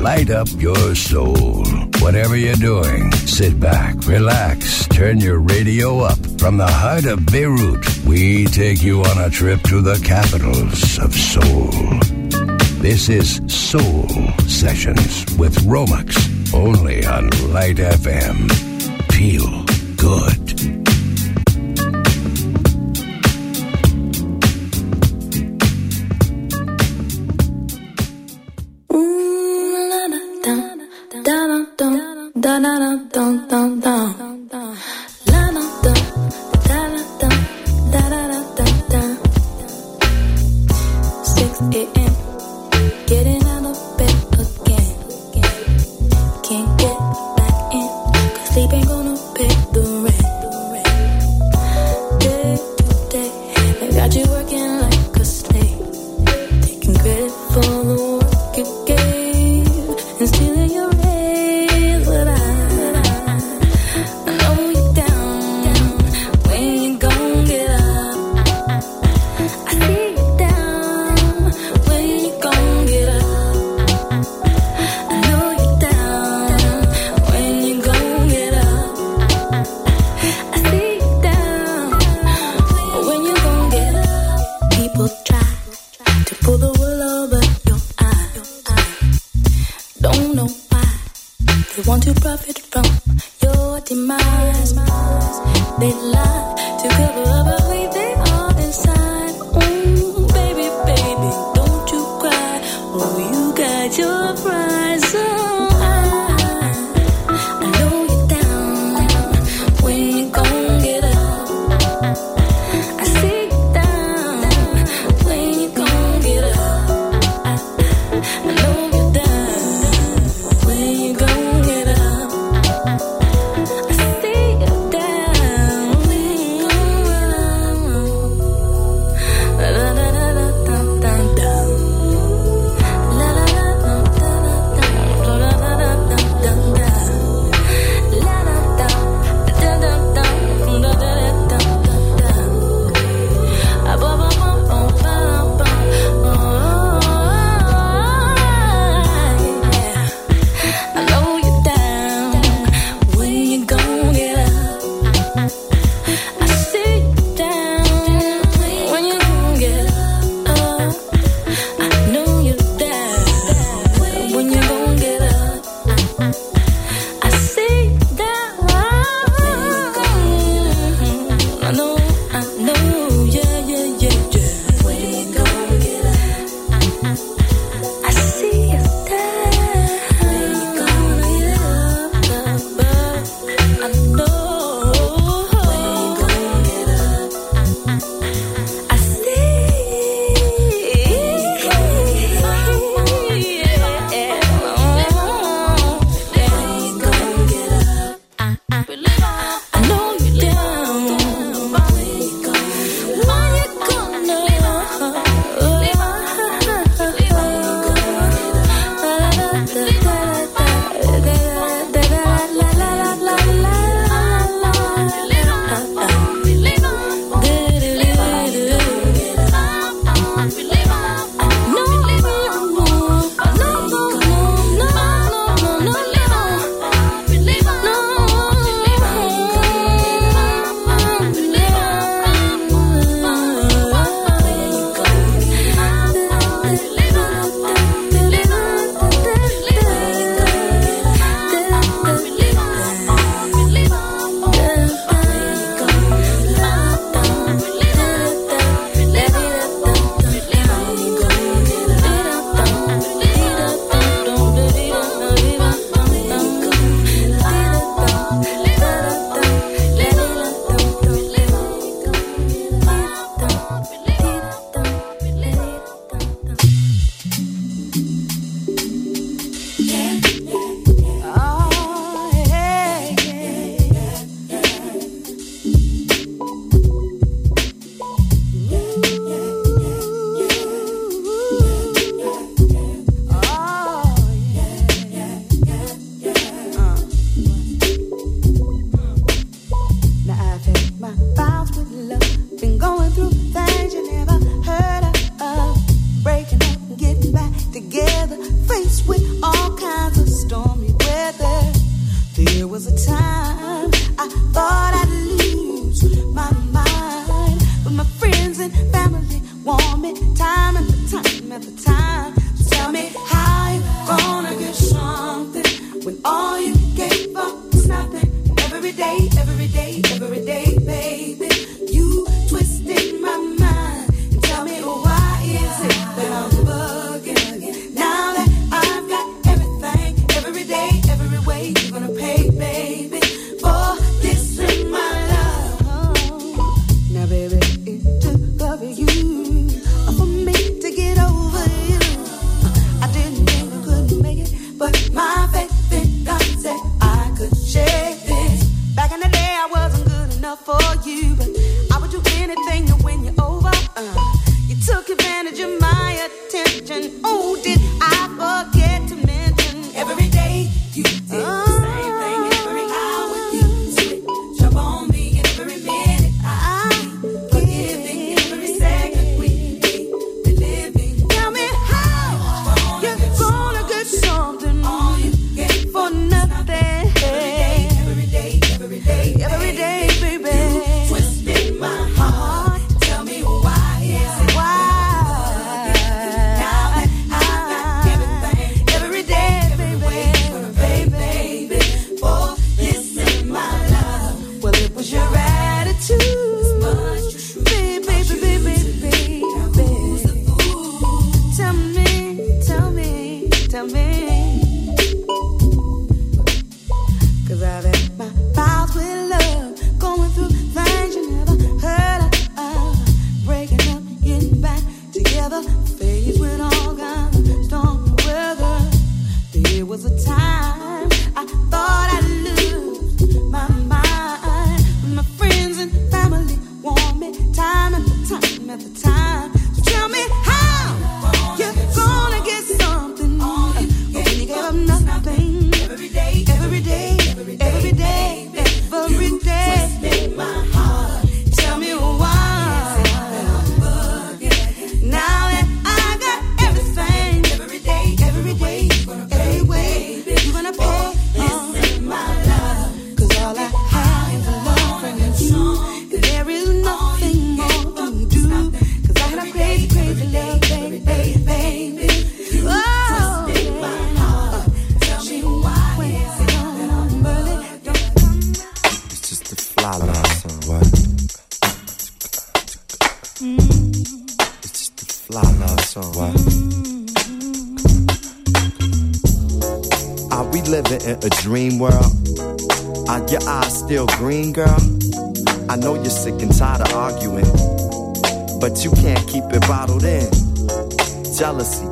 light up your soul. Whatever you're doing, sit back, relax, turn your radio up. From the heart of Beirut, we take you on a trip to the capitals of soul. This is Soul Sessions with Romex, only on Light FM. Feel good.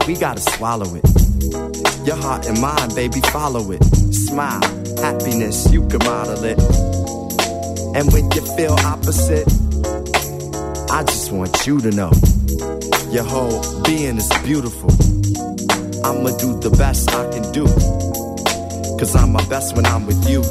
We gotta swallow it. Your heart and mind, baby, follow it. Smile, happiness, you can model it. And when you feel opposite, I just want you to know your whole being is beautiful. I'ma do the best I can do. Cause I'm my best when I'm with you.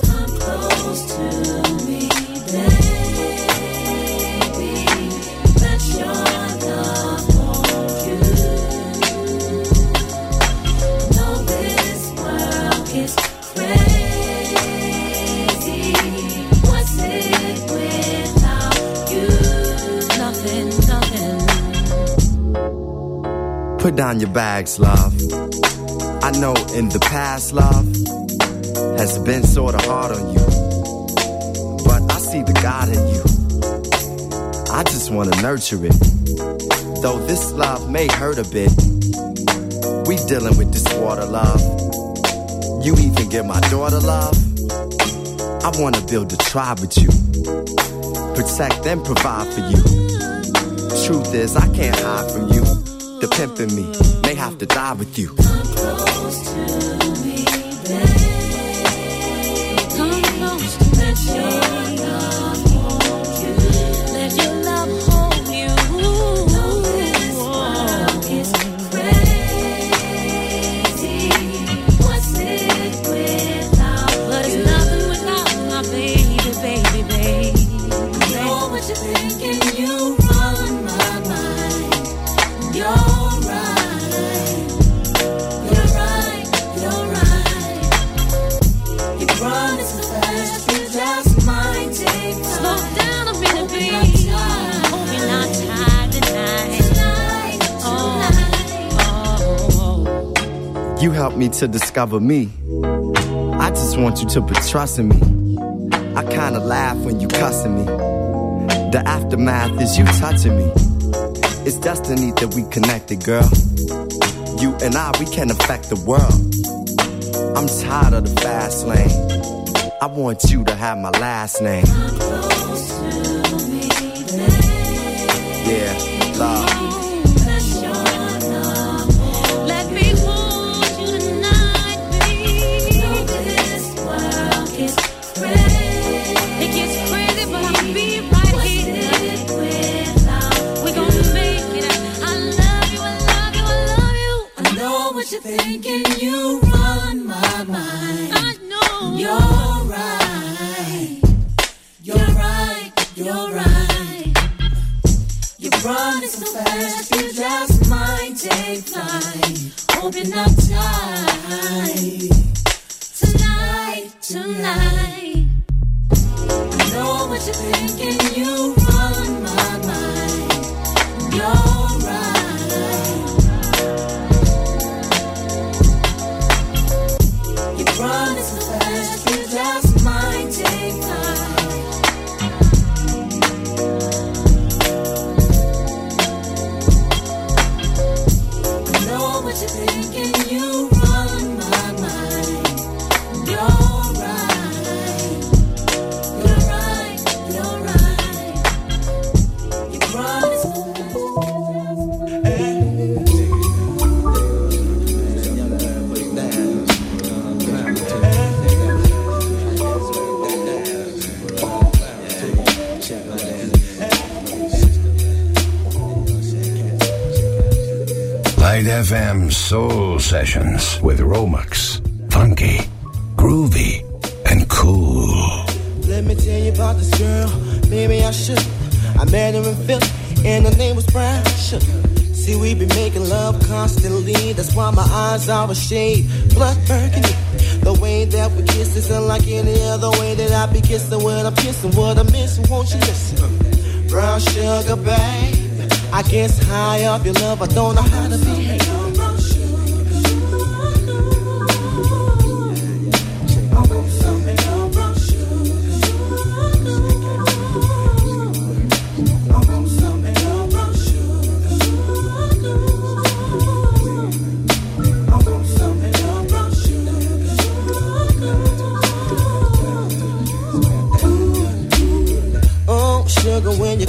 Put down your bags, love. I know in the past, love has been sorta hard on you. God in you. I just wanna nurture it. Though this love may hurt a bit, we dealing with this water, love. You even get my daughter, love. I wanna build a tribe with you. Protect and provide for you. Truth is, I can't hide from you the pimp in me may have to die with you. Come close to me, babe. Come close to me. Helped me to discover me. I just want you to put trust in me. I kinda laugh when you cussing me. The aftermath is you touching me. It's destiny that we connected, girl. You and I, we can affect the world. I'm tired of the fast lane. I want you to have my last name. Running so fast, you just might take flight. You're not tired. Tonight, tonight. I know what you're thinking. You FM Soul Sessions with Romex. Funky, groovy, and cool. Let me tell you about this girl. Maybe I should. I met her in Philly, and her name was Brown Sugar. See, we be making love constantly. That's why my eyes are a shade blood burgundy. The way that we kiss is unlike any other way that I be kissing when I'm kissing. What I'm missing, won't you listen? Brown sugar, babe. I guess high off your love, I don't know how to behave.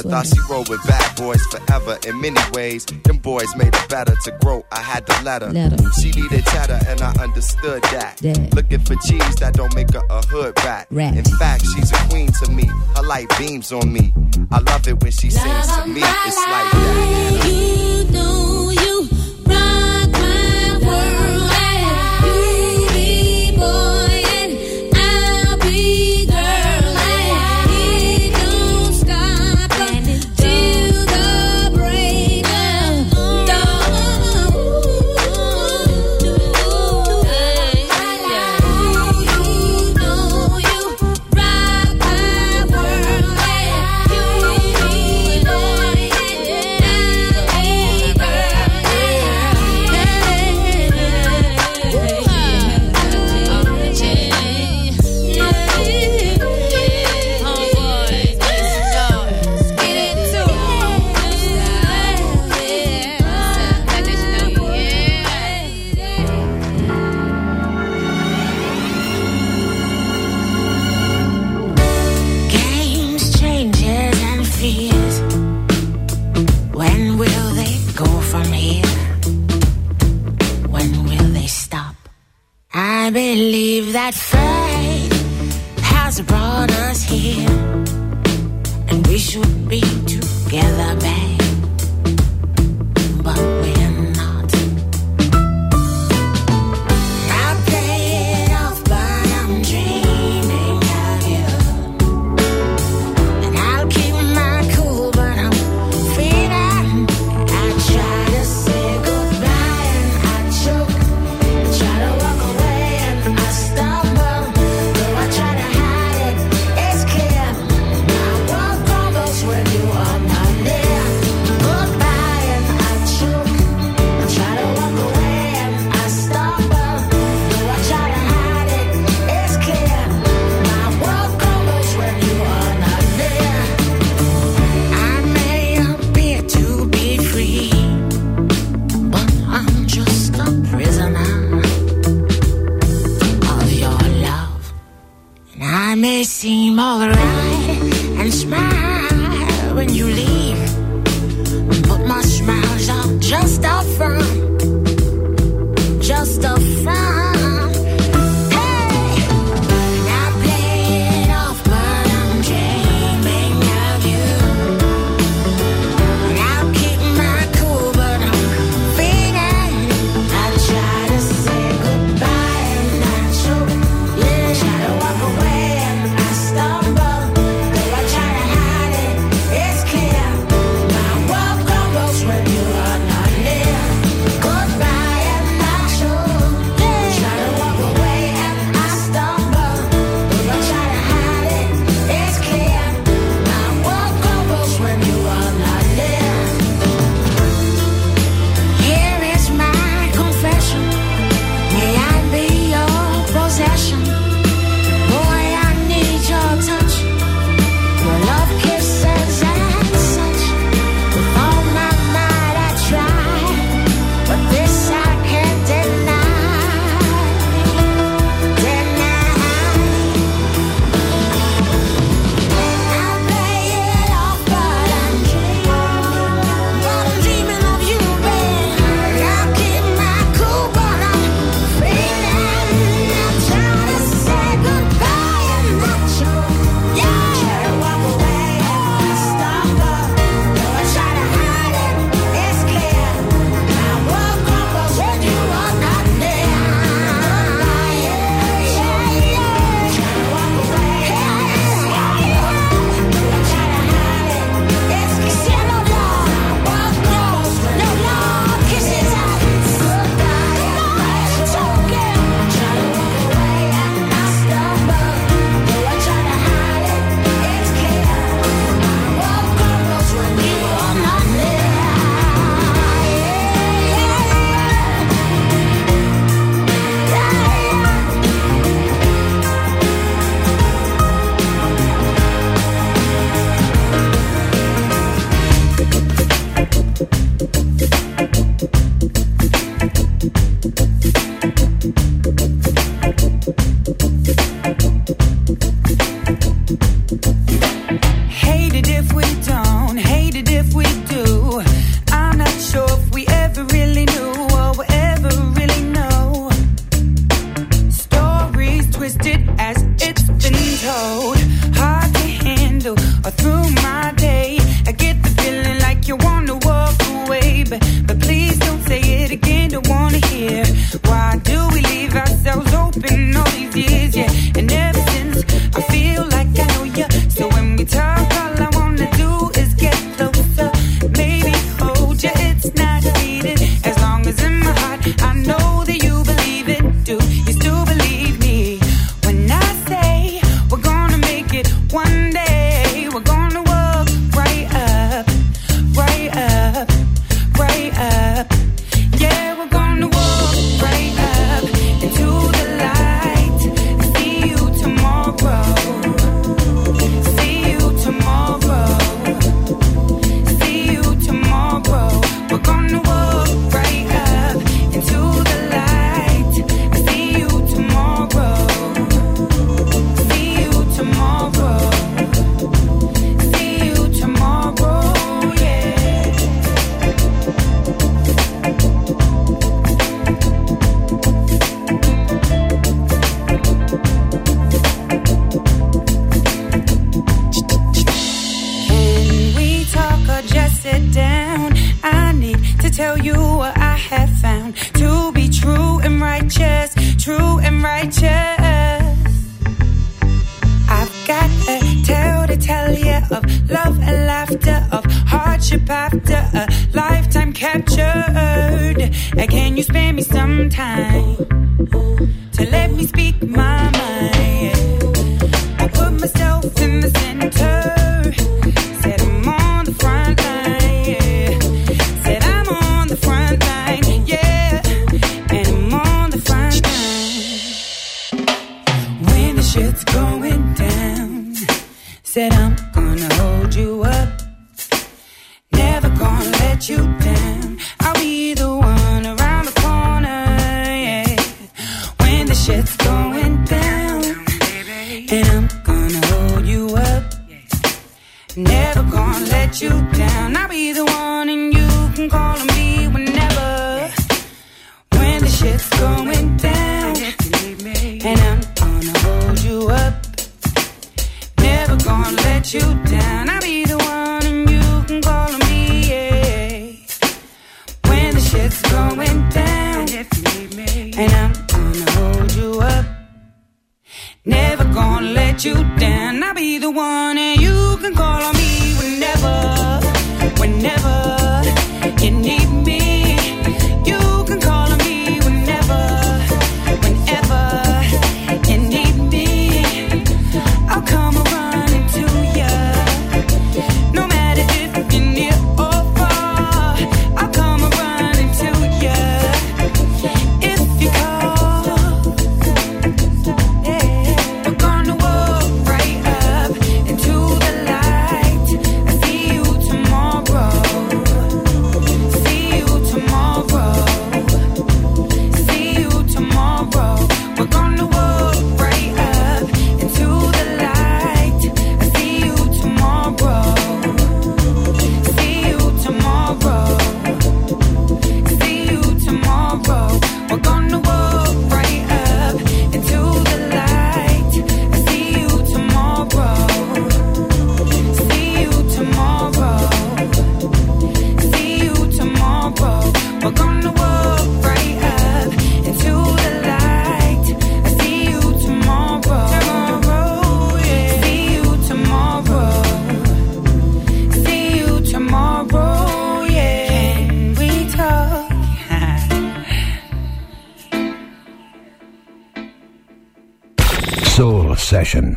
Thought she rolled with bad boys forever in many ways. Them boys made it better to grow. I had to let her. She needed cheddar and I understood that. that. Looking for cheese that don't make her a hood rat. rat. In fact, she's a queen to me. Her light beams on me. I love it when she love sings to me. It's life. like that. You.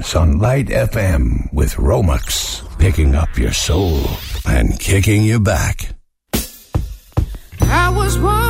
Presence on Light FM with Romex, picking up your soul and kicking you back. I was one.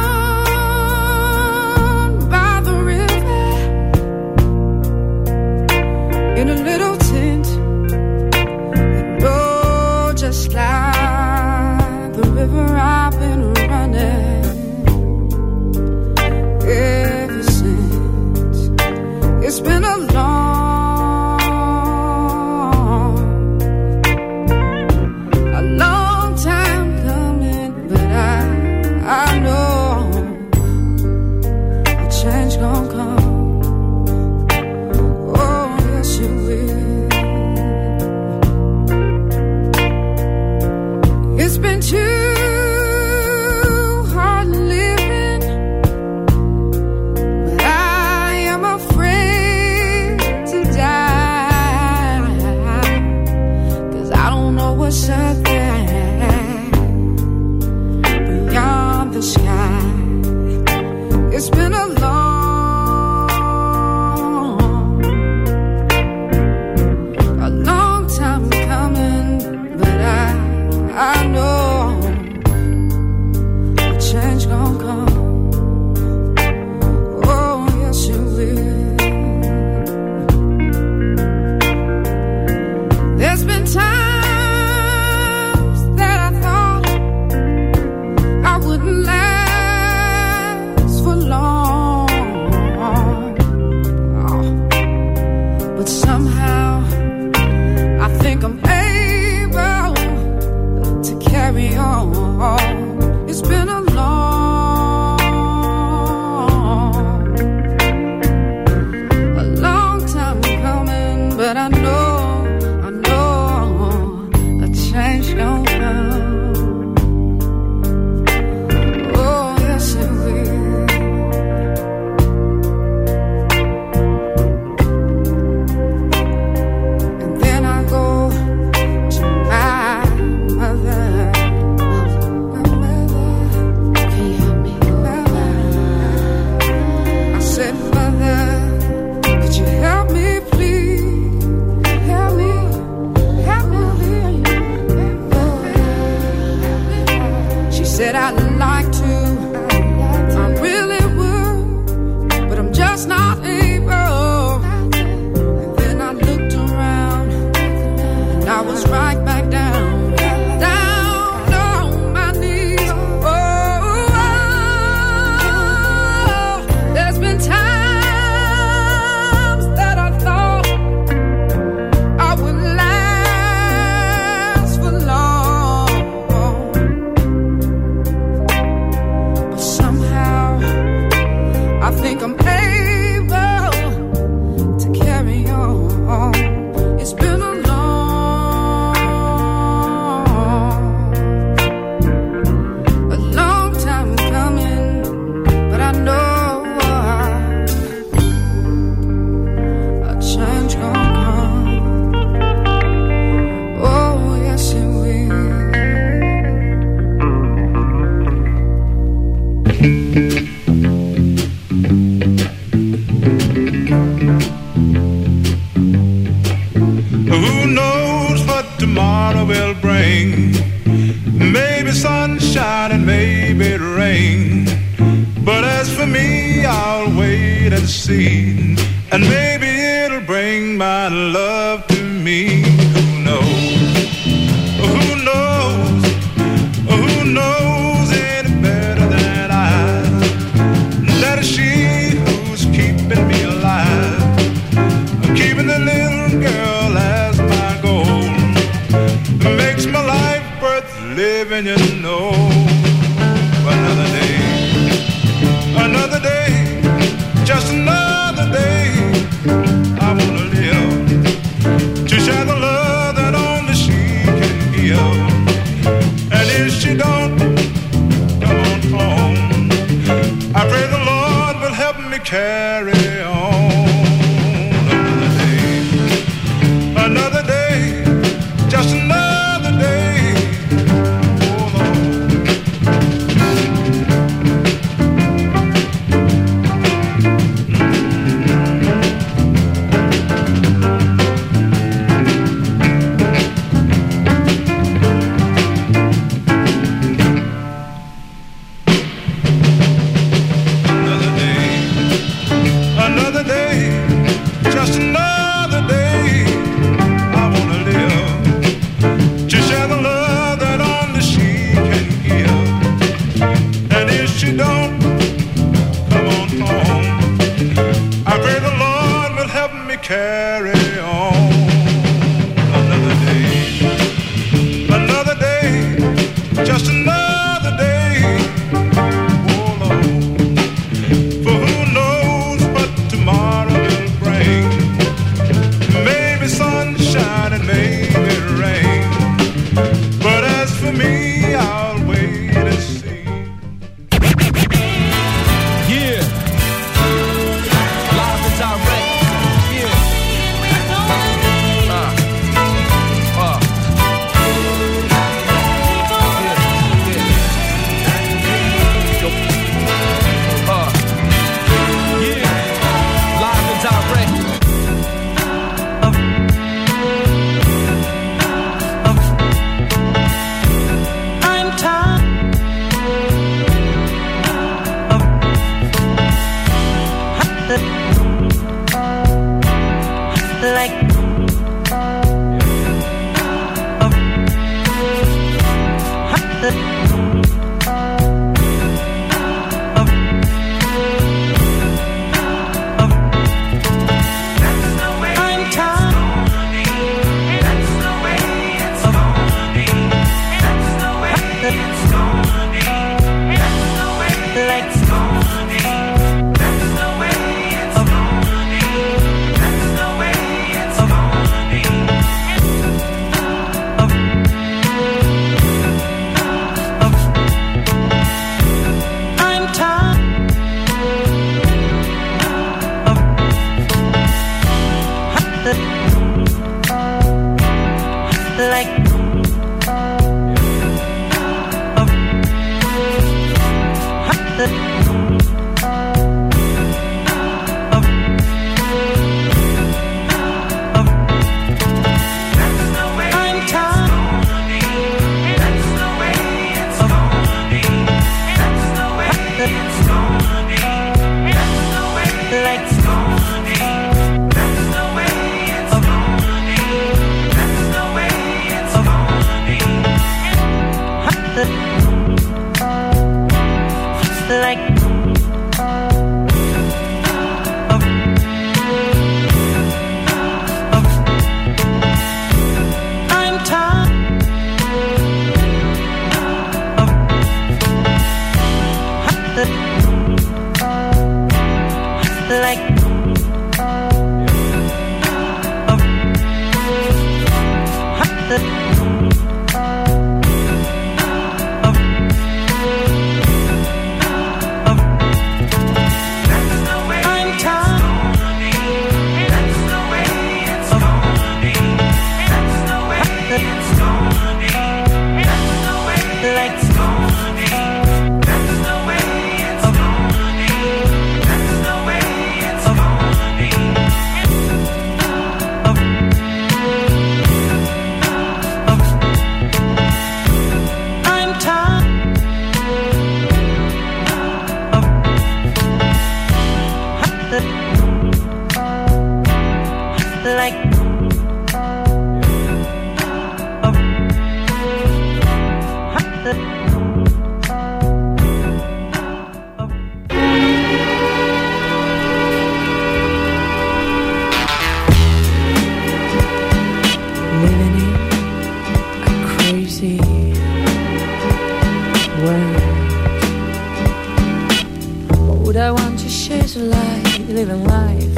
will bring maybe sunshine and maybe rain. But as for me, I'll wait and see, and maybe it'll bring my love to me.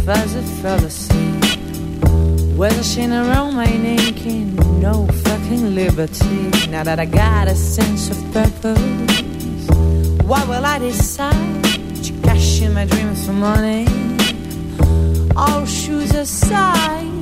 as I fell asleep. Welshing around my naked, no fucking liberty. Now that I got a sense of purpose, why will I decide to cash in my dreams for money? All shoes aside.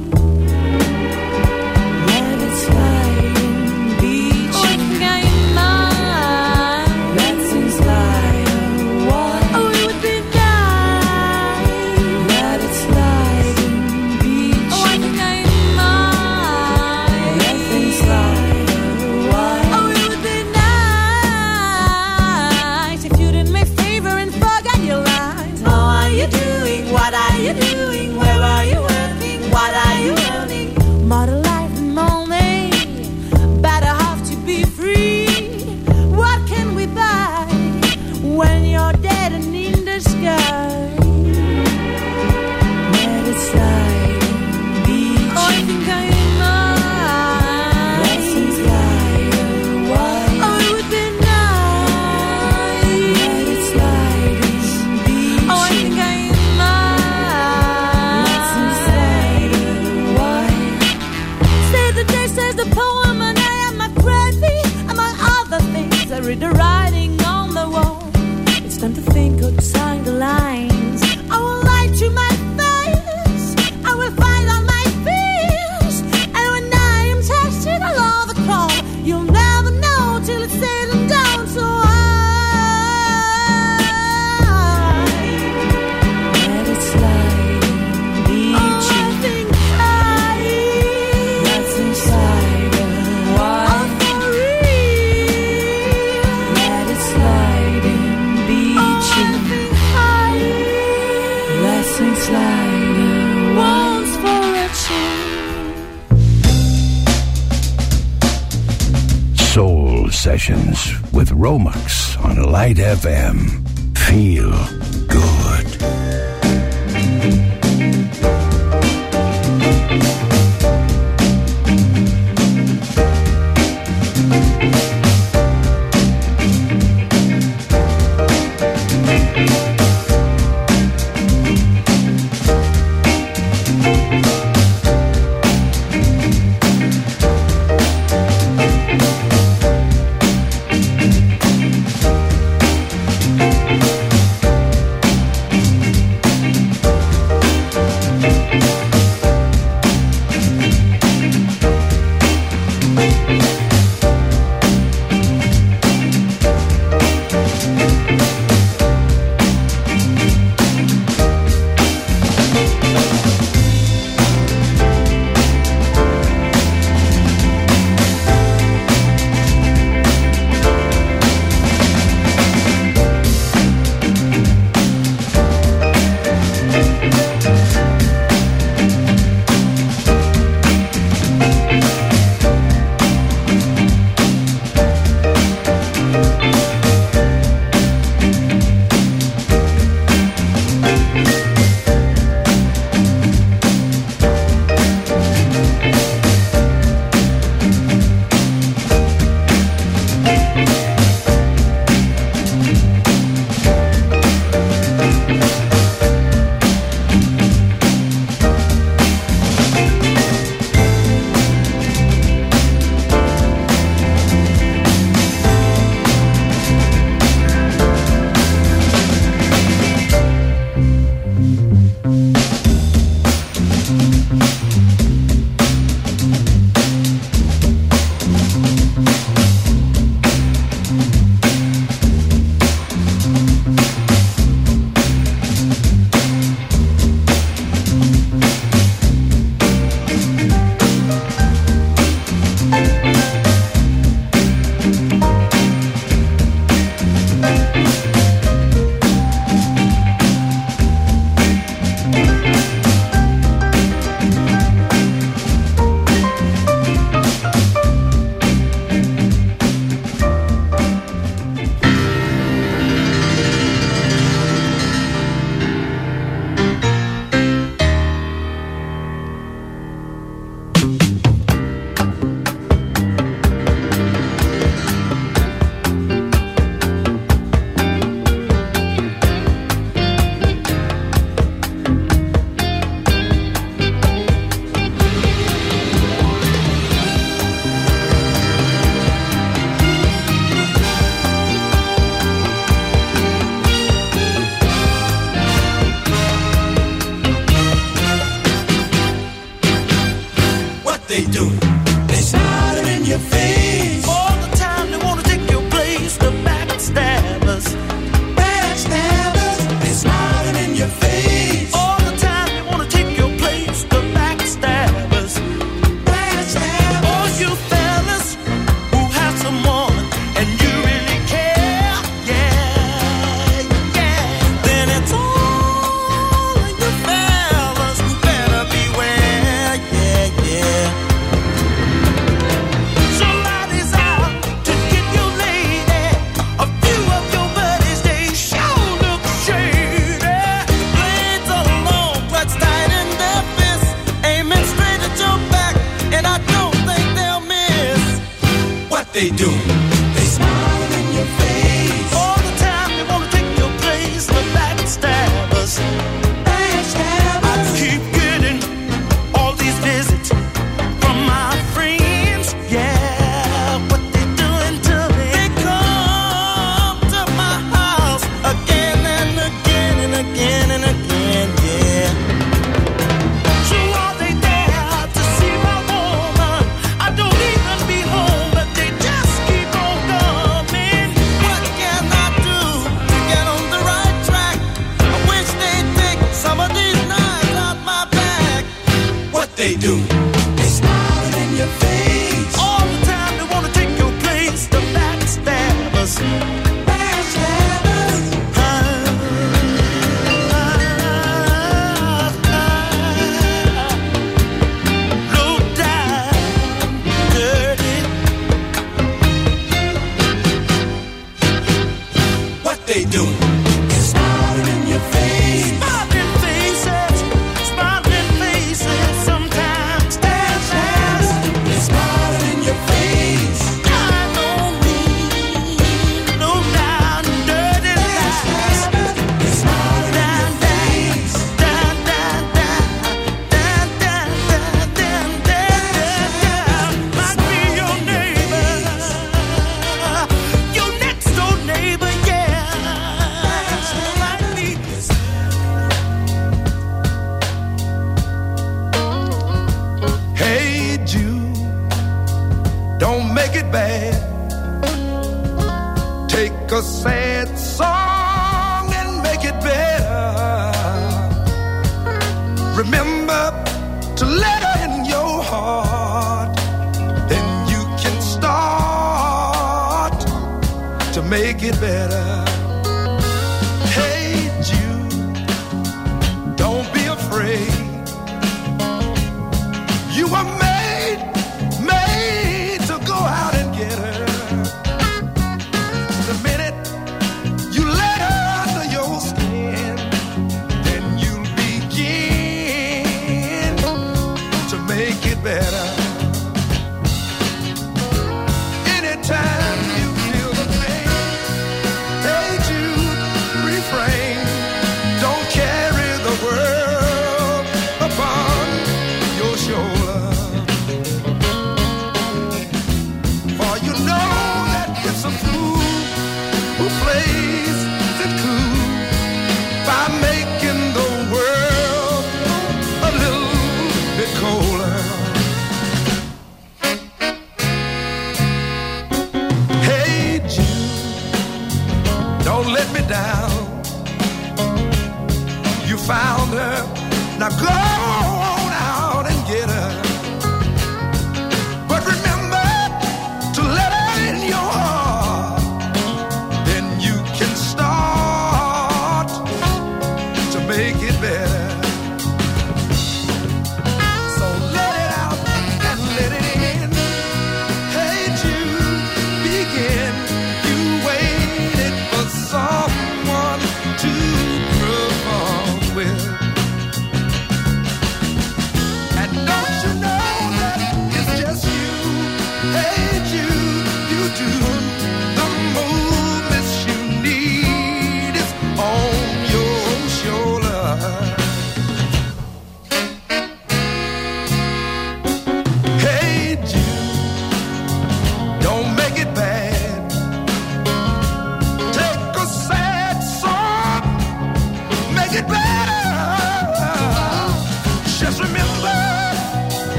Sessions with Romex on Light FM. Feel good.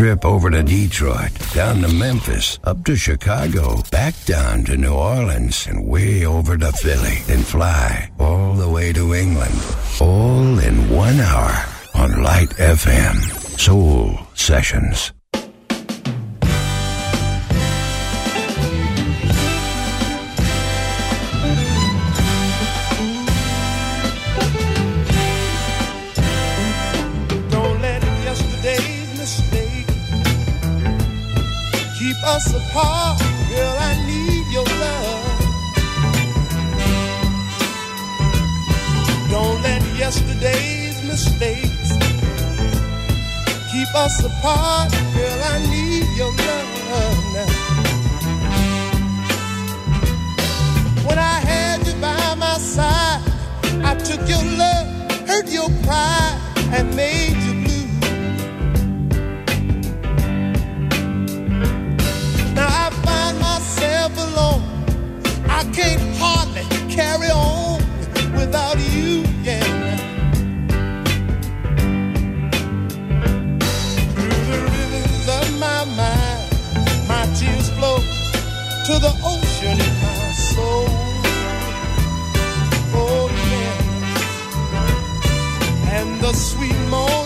trip over to Detroit, down to Memphis, up to Chicago, back down to New Orleans, and way over to Philly, then fly all the way to England. All in one hour on Light FM. Soul Sessions. us apart. Girl, I need your love. Don't let yesterday's mistakes keep us apart. Girl, I need your love now. When I had you by my side, I took your love, hurt your pride, and made you. I can't hardly carry on without you, yeah. Through the rivers of my mind, my tears flow to the ocean in my soul. Oh, yeah. And the sweet morning.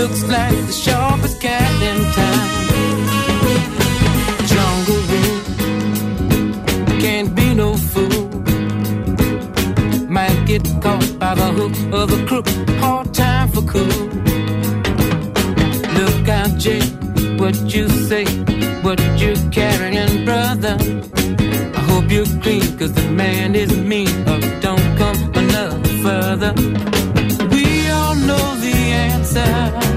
Looks like the sharpest cat in town. Jungle rule can't be no fool. Might get caught by the hook of a crook. Hard time for cool. Look out, Jay, what you say, what you carrying, brother. I hope you're clean, cause the man is mean. Or don't come another further. We all know the answer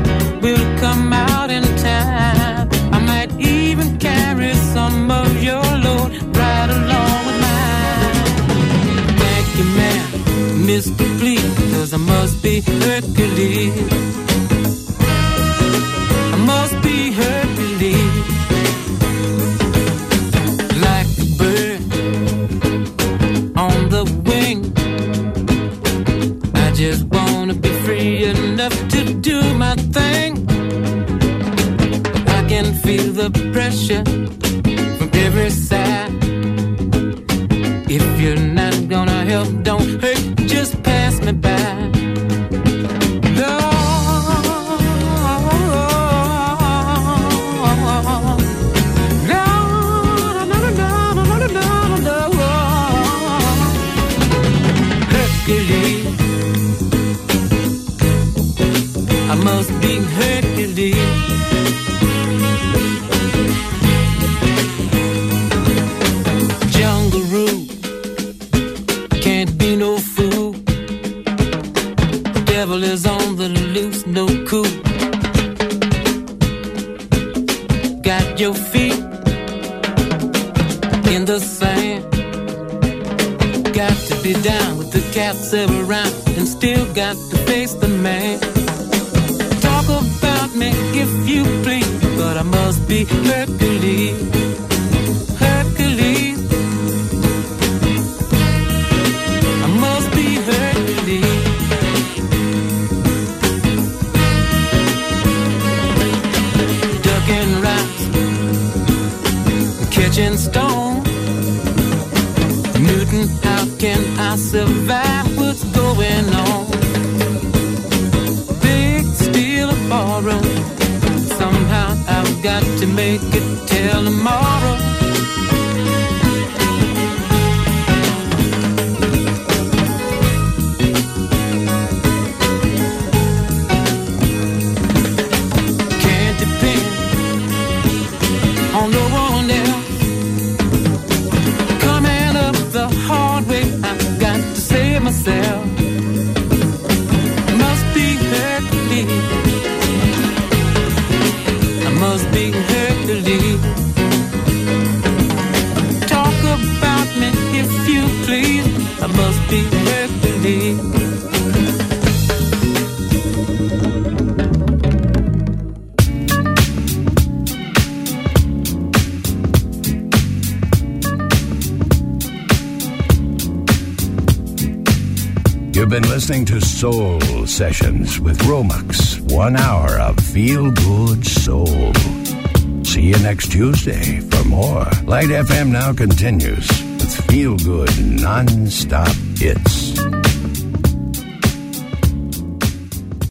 Mr. Please, cause I must be Hercules. I must be Hercules. Like a bird on the wing. I just wanna be free enough to do my thing. I can feel the pressure Hercules. Jungle rule can't be no fool. Devil is on the loose, no cool. Got your feet in the sand. Got to be down with the cats around and still got to face the man. If you please, but I must be Hercules. Hercules. I must be Hercules. Ducking catching stone. To make it till tomorrow. Been listening to Soul Sessions with Romex. One hour of feel good soul. See you next Tuesday for more. Light FM now continues with feel good non stop it's